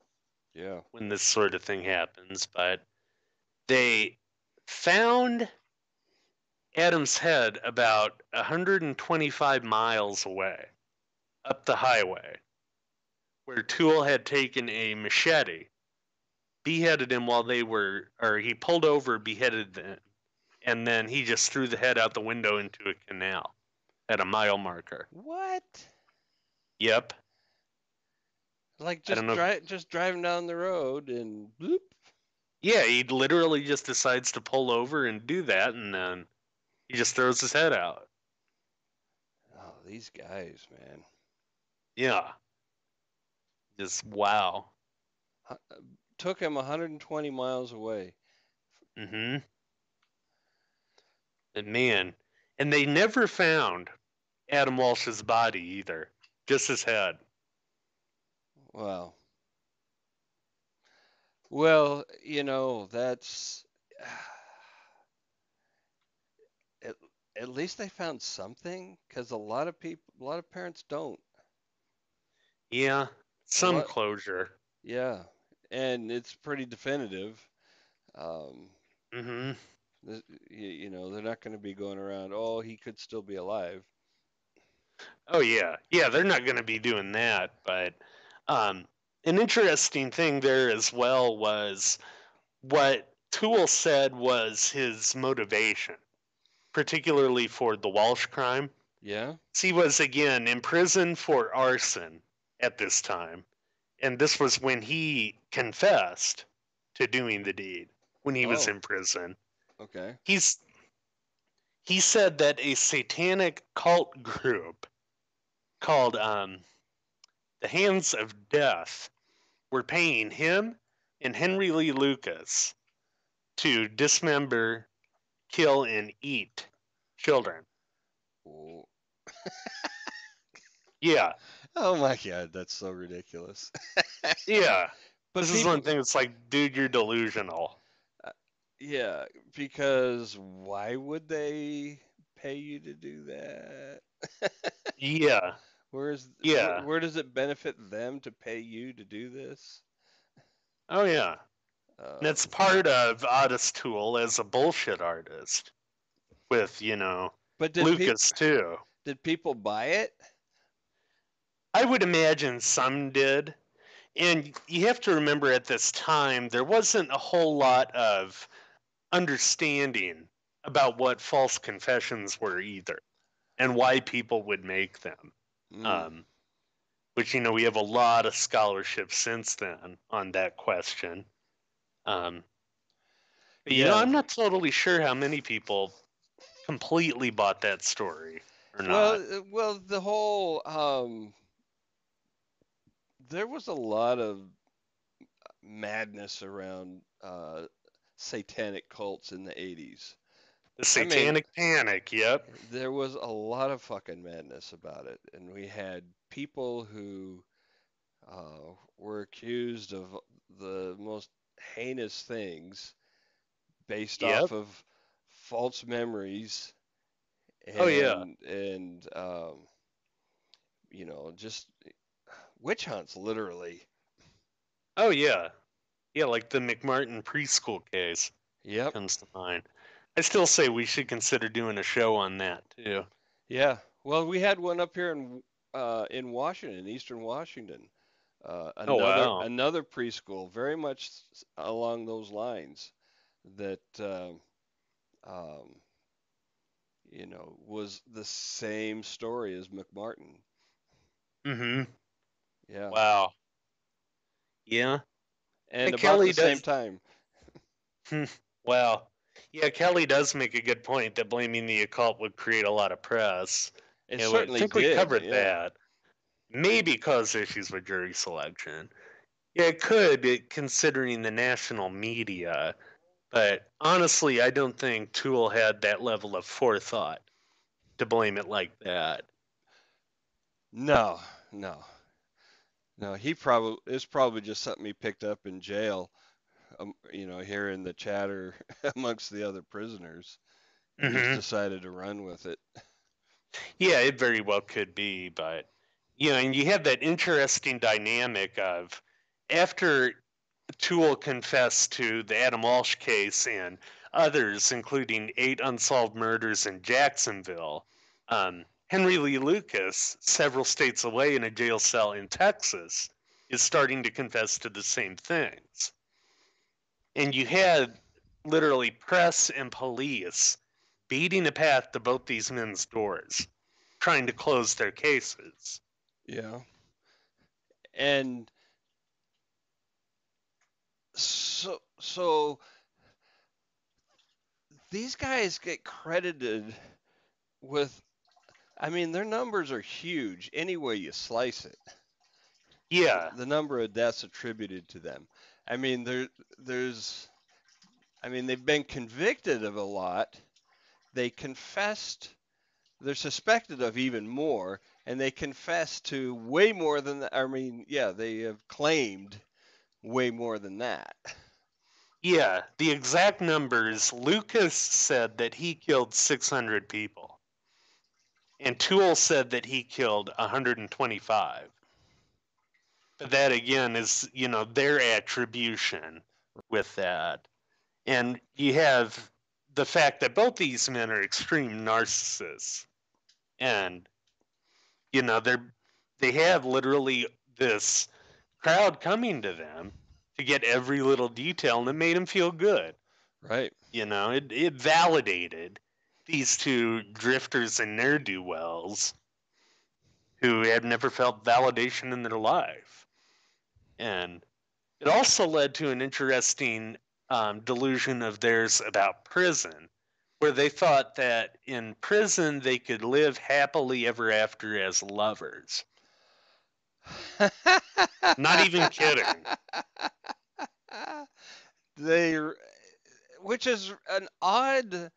Yeah. when this sort of thing happens, but they found Adam's head about 125 miles away up the highway, where Toole had taken a machete, beheaded him while they were, or he pulled over, beheaded them, and then he just threw the head out the window into a canal at a mile marker. What? Yep. Like just dri- just driving down the road and bloop. Yeah, he literally just decides to pull over and do that, and then he just throws his head out. Oh, these guys, man. Yeah. Just wow. Hu- Took him 120 miles away. Mm-hmm. And man, and they never found Adam Walsh's body either, just his head. Wow. Well, you know, that's at, least they found something because a lot of people, a lot of parents don't. Yeah, some What? closure. Yeah, and it's pretty definitive. Um, Mm-hmm. you, you know, they're not going to be going around, oh, he could still be alive. Oh yeah, yeah. They're not going to be doing that, but um, an interesting thing there as well was what Toole said was his motivation, particularly for the Walsh crime. Yeah? He was again in prison for arson at this time, and this was when he confessed to doing the deed when he was Oh. in prison. Okay. He's he said that a satanic cult group called um, the Hands of Death were paying him and Henry Lee Lucas to dismember, kill, and eat children. Yeah, oh my God, that's so ridiculous. yeah. But this is one thing. It's like, dude, you're delusional. Uh, yeah, because why would they pay you to do that? Yeah, Where's Yeah. where, where does it benefit them to pay you to do this? oh yeah. Uh, That's part of Otis Toole as a bullshit artist, with you know but Lucas too. did people buy it? I would imagine some did. And you have to remember at this time, there wasn't a whole lot of understanding about what false confessions were either and why people would make them. Mm, Um, which, you know, we have a lot of scholarship since then on that question. Um, but, you know, Yeah. I'm not totally sure how many people completely bought that story or not. well, uh, well, the whole um, there was a lot of madness around uh, satanic cults in the 80s. the I mean- satanic panic, yep. There was a lot of fucking madness about it, and we had people who uh, were accused of the most heinous things based Yep. off of false memories. And, Oh, yeah. and um, you know, just witch hunts, literally. Oh yeah, yeah, like the McMartin preschool case Yep. comes to mind. I still say we should consider doing a show on that too. Yeah. Well, we had one up here in uh, in Washington, Eastern Washington. Uh, another Oh, wow. another preschool, very much along those lines, that um, um, you know was the same story as McMartin. Mm-hmm. Yeah. Wow. Yeah. And about Kelly the same time. Well, yeah, Kelly does make a good point that blaming the occult would create a lot of press. It Yeah, certainly I think did. we covered yeah. that. Maybe cause issues with jury selection. Yeah, it could, it- considering the national media. But honestly, I don't think Toole had that level of forethought to blame it like that. No, no, no. He probably it's probably just something he picked up in jail. Um, you know, hearing the chatter amongst the other prisoners, he Mhm. just decided to run with it. Yeah, it very well could be, but you know, and you have that interesting dynamic of after Toole confessed to the Adam Walsh case and others, including eight unsolved murders in Jacksonville, um, Henry Lee Lucas, several states away in a jail cell in Texas, is starting to confess to the same things. And you had literally press and police beating a path to both these men's doors, trying to close their cases. Yeah. And so so these guys get credited with I mean their numbers are huge any way you slice it. Yeah, The number of deaths attributed to them. I mean there there's I mean they've been convicted of a lot. They confessed they're suspected of even more and they confess to way more than that. I mean, yeah, they have claimed way more than that. yeah. The exact numbers Lucas said that he killed 600 people, and Toole said that he killed 125. But that again is, you know, their attribution with that. And you have the fact that both these men are extreme narcissists. And, you know, they're they have literally this crowd coming to them to get every little detail and it made them feel good. Right. You know, it, it validated these two drifters and ne'er do wells who had never felt validation in their life. And it also led to an interesting um, delusion of theirs about prison, where they thought that in prison they could live happily ever after as lovers. Not even kidding. they, which is an odd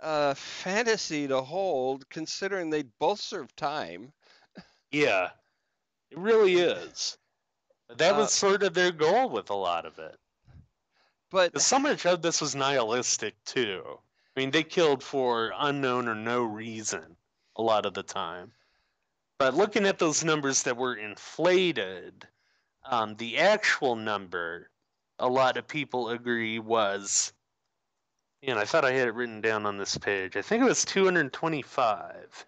uh, fantasy to hold, considering they both serve time. Yeah, it really is. That Uh, was sort of their goal with a lot of it. But So much of this was nihilistic too. I mean, they killed for unknown or no reason a lot of the time. But looking at those numbers that were inflated, um, the actual number, a lot of people agree was, and I thought I had it written down on this page. I think it was 225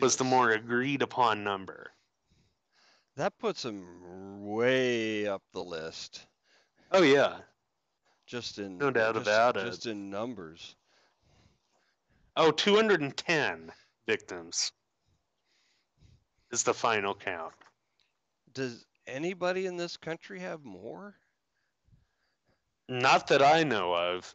was the more agreed upon number. that puts them way up the list, Oh yeah. Just in No doubt just, about it. just in numbers. Oh, 210 victims is the final count. Does anybody in this country have more? Not that I know of.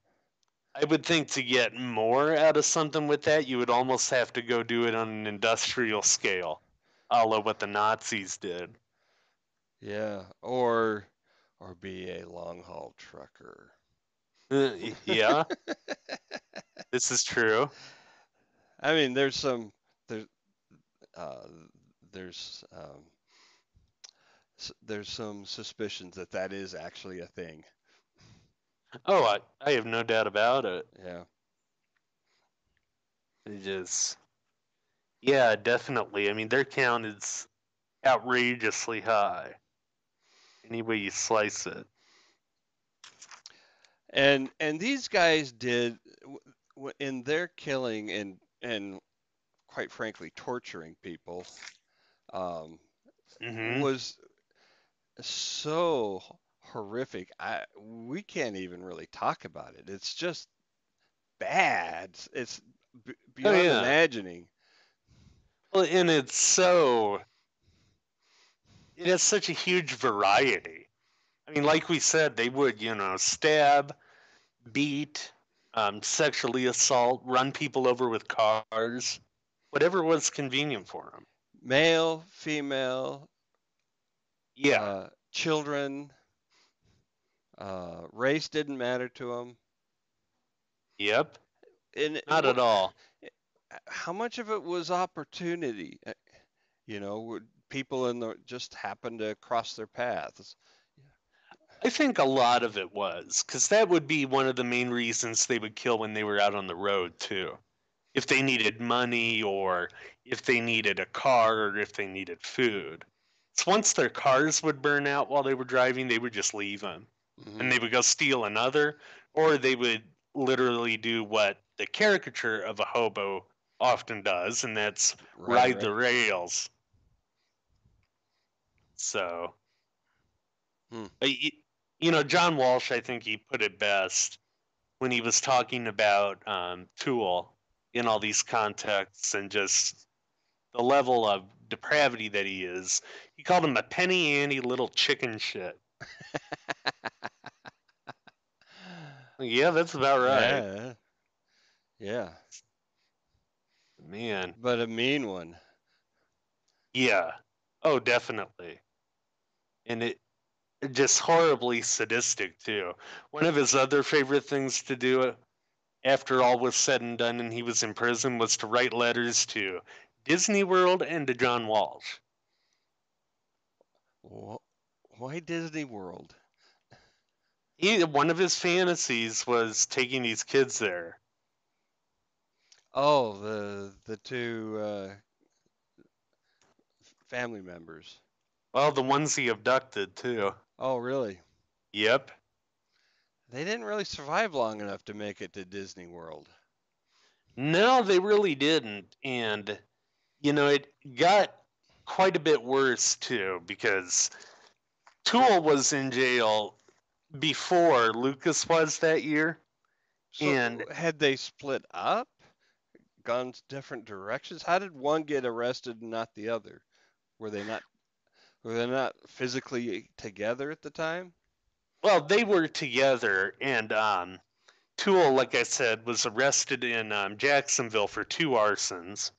I would think to get more out of something with that, you would almost have to go do it on an industrial scale, a la what the Nazis did. Yeah, or or be a long haul trucker. Uh, yeah, this is true. I mean, there's some there's uh, there's um, s- there's some suspicions that that is actually a thing. Oh, I, I have no doubt about it. Yeah. It just, Yeah, definitely. I mean, their count is outrageously high. Any way you slice it. And and these guys did in their killing and and quite frankly torturing people um, hmm was so horrific. I we can't even really talk about it. It's just bad. It's b- Oh beyond yeah. imagining. Well, and it's so it has such a huge variety. I mean, like we said, they would, you know, stab, beat, um, sexually assault, run people over with cars, whatever was convenient for them. Male, female, Yeah, uh, children, uh, race didn't matter to them. yep, And not at all. how much of it was opportunity? Uh, You know, people in the just happened to cross their paths? I think a lot of it was because that would be one of the main reasons they would kill when they were out on the road too. If they needed money, or if they needed a car, or if they needed food. So once their cars would burn out while they were driving, they would just leave them, Mhm. and they would go steal another, or they would literally do what the caricature of a hobo often does, and that's Right, ride right. the rails. So, Hmm. You know, John Walsh, I think he put it best when he was talking about um, Toole in all these contexts and just the level of depravity that he is. He called him a penny ante little chicken shit. Yeah, that's about right. Yeah. Yeah, Man. but a mean one. Yeah. Oh, definitely. And it just horribly sadistic too. One of his other favorite things to do after all was said and done and he was in prison was to write letters to Disney World and to John Walsh. Why Disney World? He, one of his fantasies was taking these kids there. Oh, the the two uh, family members. Well, the ones he abducted too. Oh, really? Yep. They didn't really survive long enough to make it to Disney World. No, they really didn't. And, you know, it got quite a bit worse, too, because Toole was in jail before Lucas was that year. So And- had they split up, gone different directions? How did one get arrested and not the other? Were they not were they not physically together at the time? Well, they were together, and um, Toole, like I said, was arrested in um, Jacksonville for two arsons.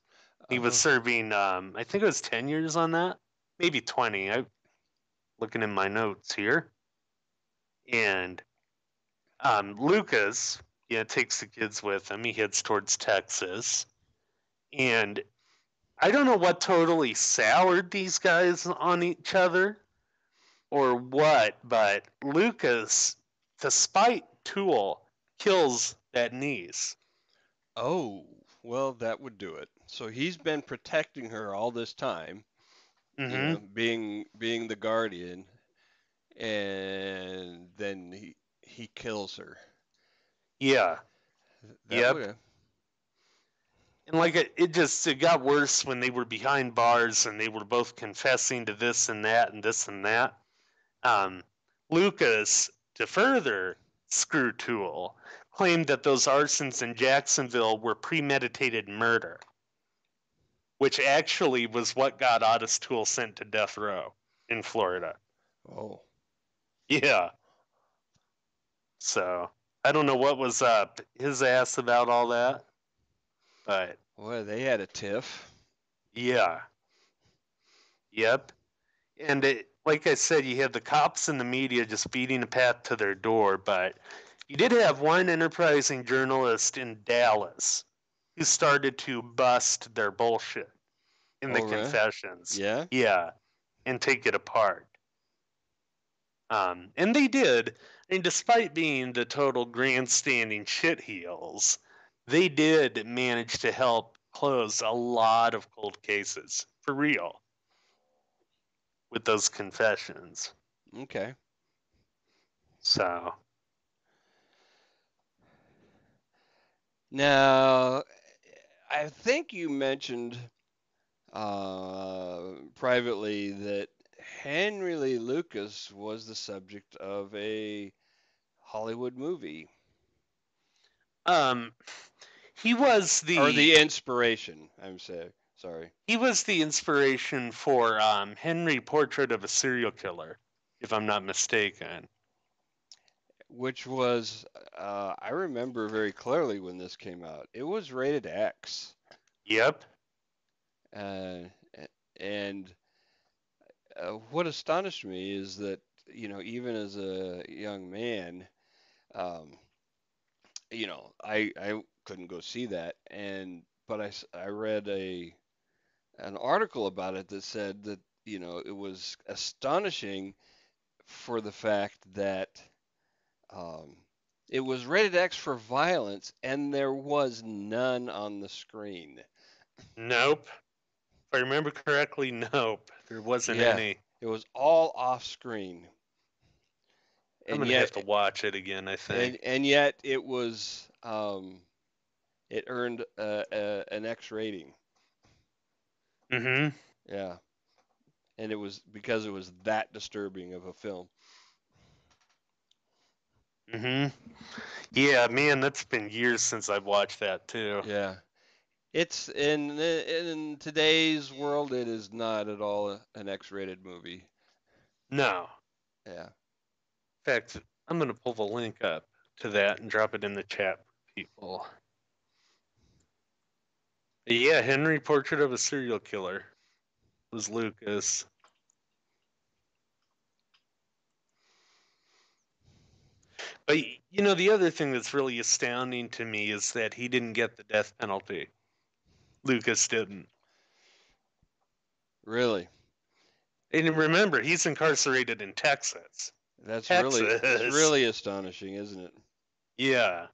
He was Oh, serving, um, I think it was 10 years on that, maybe 20. I'm looking in my notes here. And um, Lucas, yeah, takes the kids with him. He heads towards Texas. And I don't know what totally soured these guys on each other or what, but Lucas, despite Toole, kills that niece. oh, well, that would do it. So he's been protecting her all this time, you hmm know, being being the guardian, and then he he kills her. Yeah. That Yep. would- And like it, it just it got worse when they were behind bars and they were both confessing to this and that and this and that. Um, Lucas, to further screw Toole, claimed that those arsons in Jacksonville were premeditated murder, which actually was what got Otis Toole sent to death row in Florida. Oh, Yeah. So I don't know what was up his ass about all that, but well, they had a tiff. Yeah. Yep. And it, like I said, you had the cops and the media just beating a path to their door, but you did have one enterprising journalist in Dallas who started to bust their bullshit in the Oh, really? confessions. Yeah. Yeah. And take it apart. Um, and they did. And despite being the total grandstanding shitheels, they did manage to help close a lot of cold cases for real with those confessions. Okay. So, Now, I think you mentioned uh, privately that Henry Lee Lucas was the subject of a Hollywood movie, um, he was the, or the inspiration. I'm saying, sorry. he was the inspiration for um, Henry Portrait of a Serial Killer, if I'm not mistaken. Which was, uh, I remember very clearly when this came out. It was rated X. Yep. Uh, and uh, what astonished me is that, you know, even as a young man, um, you know, I I couldn't go see that, and but I I read a an article about it that said that, you know, it was astonishing for the fact that um, it was rated X for violence, and there was none on the screen. Nope. If I remember correctly, nope. There wasn't Yeah. any. It was all off screen. I'm And gonna yet, have to watch it again. I think. and, and yet it was um, it earned uh, uh, an X rating. mm-hmm. Yeah, and it was because it was that disturbing of a film. Mm-hmm. Yeah, man, that's been years since I've watched that too. Yeah, it's in in today's world, it is not at all a, an X-rated movie. No. Yeah, In fact, I'm gonna pull the link up to that and drop it in the chat for people. Yeah, Henry Portrait of a Serial Killer was Lucas. But you know, the other thing that's really astounding to me is that he didn't get the death penalty. Lucas didn't. really, And remember, he's incarcerated in Texas. That's really Texas. really astonishing, isn't it? Yeah.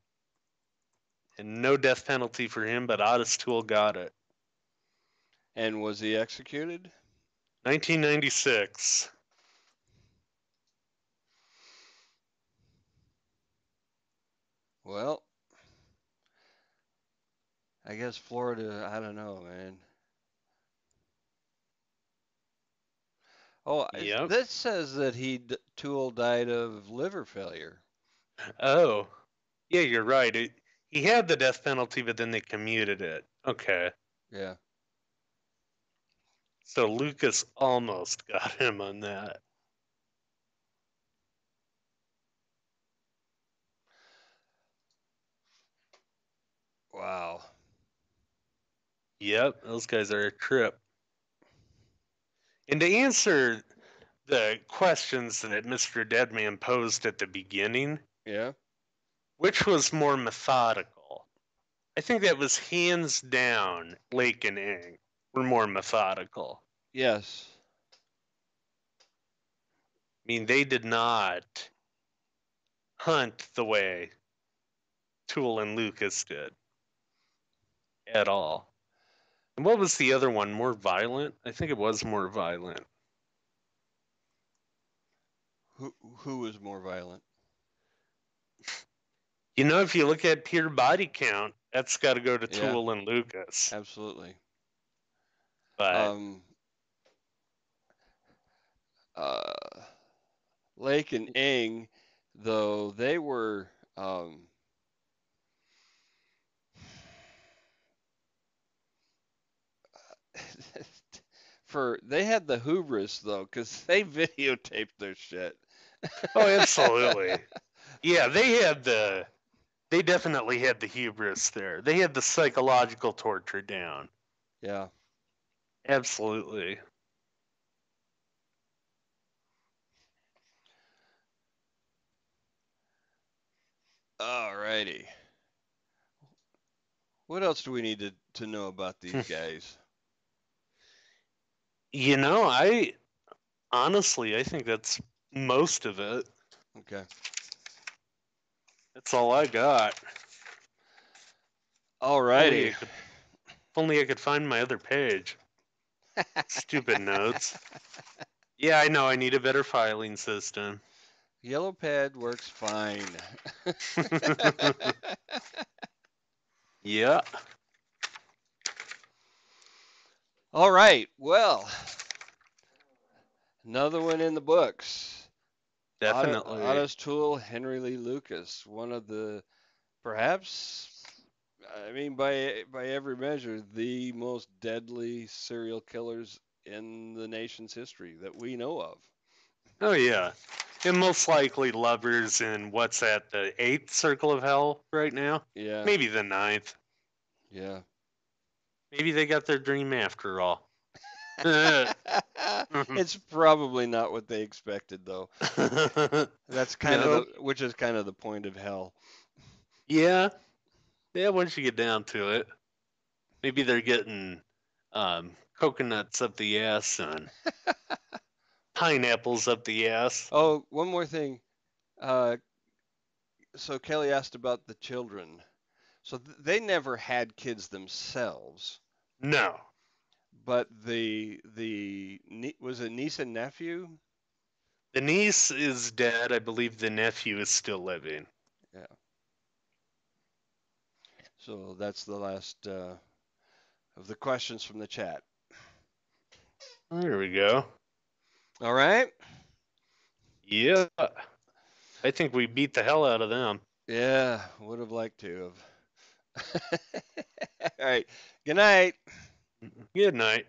And no death penalty for him, but Ottis Toole got it. And was he executed? 1996. Well, I guess Florida, I don't know, man. Oh, Yep. this says that he d- Toole died of liver failure. Oh, yeah, you're right. It, he had the death penalty, but then they commuted it. Okay. Yeah. So Lucas almost got him on that. Wow. Yep, those guys are a trip. And to answer the questions that Mr. Deadman posed at the beginning, Yeah. which was more methodical? I think that was hands down Lake and Ng were more methodical. Yes. I mean, they did not hunt the way Toole and Lucas did at all. And what was the other one? More violent? I think it was more violent. Who who was more violent? You know, if you look at pure body count, that's got to go to Yeah. Toole and Lucas. Absolutely. But Um. Uh. Lake and Ng, though they were um. For they had the hubris though, because they videotaped their shit. oh, absolutely. yeah, they had the. They definitely had the hubris there. They had the psychological torture down. Yeah. Absolutely. Alrighty. What else do we need to, to know about these hmm. guys? You know, I honestly, I think that's most of it. Okay. That's all I got. Alrighty. If only I could find my other page. Stupid notes. Yeah, I know. I need a better filing system. Yellow pad works fine. Yeah. All right. Well, another one in the books. Definitely. Ottis Toole, Henry Lee Lucas, one of the perhaps I mean by by every measure the most deadly serial killers in the nation's history that we know of. Oh yeah. And most likely lovers in what's that, the eighth circle of hell right now? Yeah. Maybe the ninth. Yeah. Maybe they got their dream after all. it's probably not what they expected though. That's kind No. of the, which is kind of the point of hell. yeah. Yeah, once you get down to it. Maybe they're getting um, coconuts up the ass and pineapples up the ass. Oh, one more thing. Uh, so Kelly asked about the children. So th- they never had kids themselves, No. but the the was it niece and nephew? The niece is dead. I believe the nephew is still living. Yeah. So that's the last uh, of the questions from the chat. There we go. All right. Yeah. I think we beat the hell out of them. Yeah, would have liked to have. All right. Good night. Good night.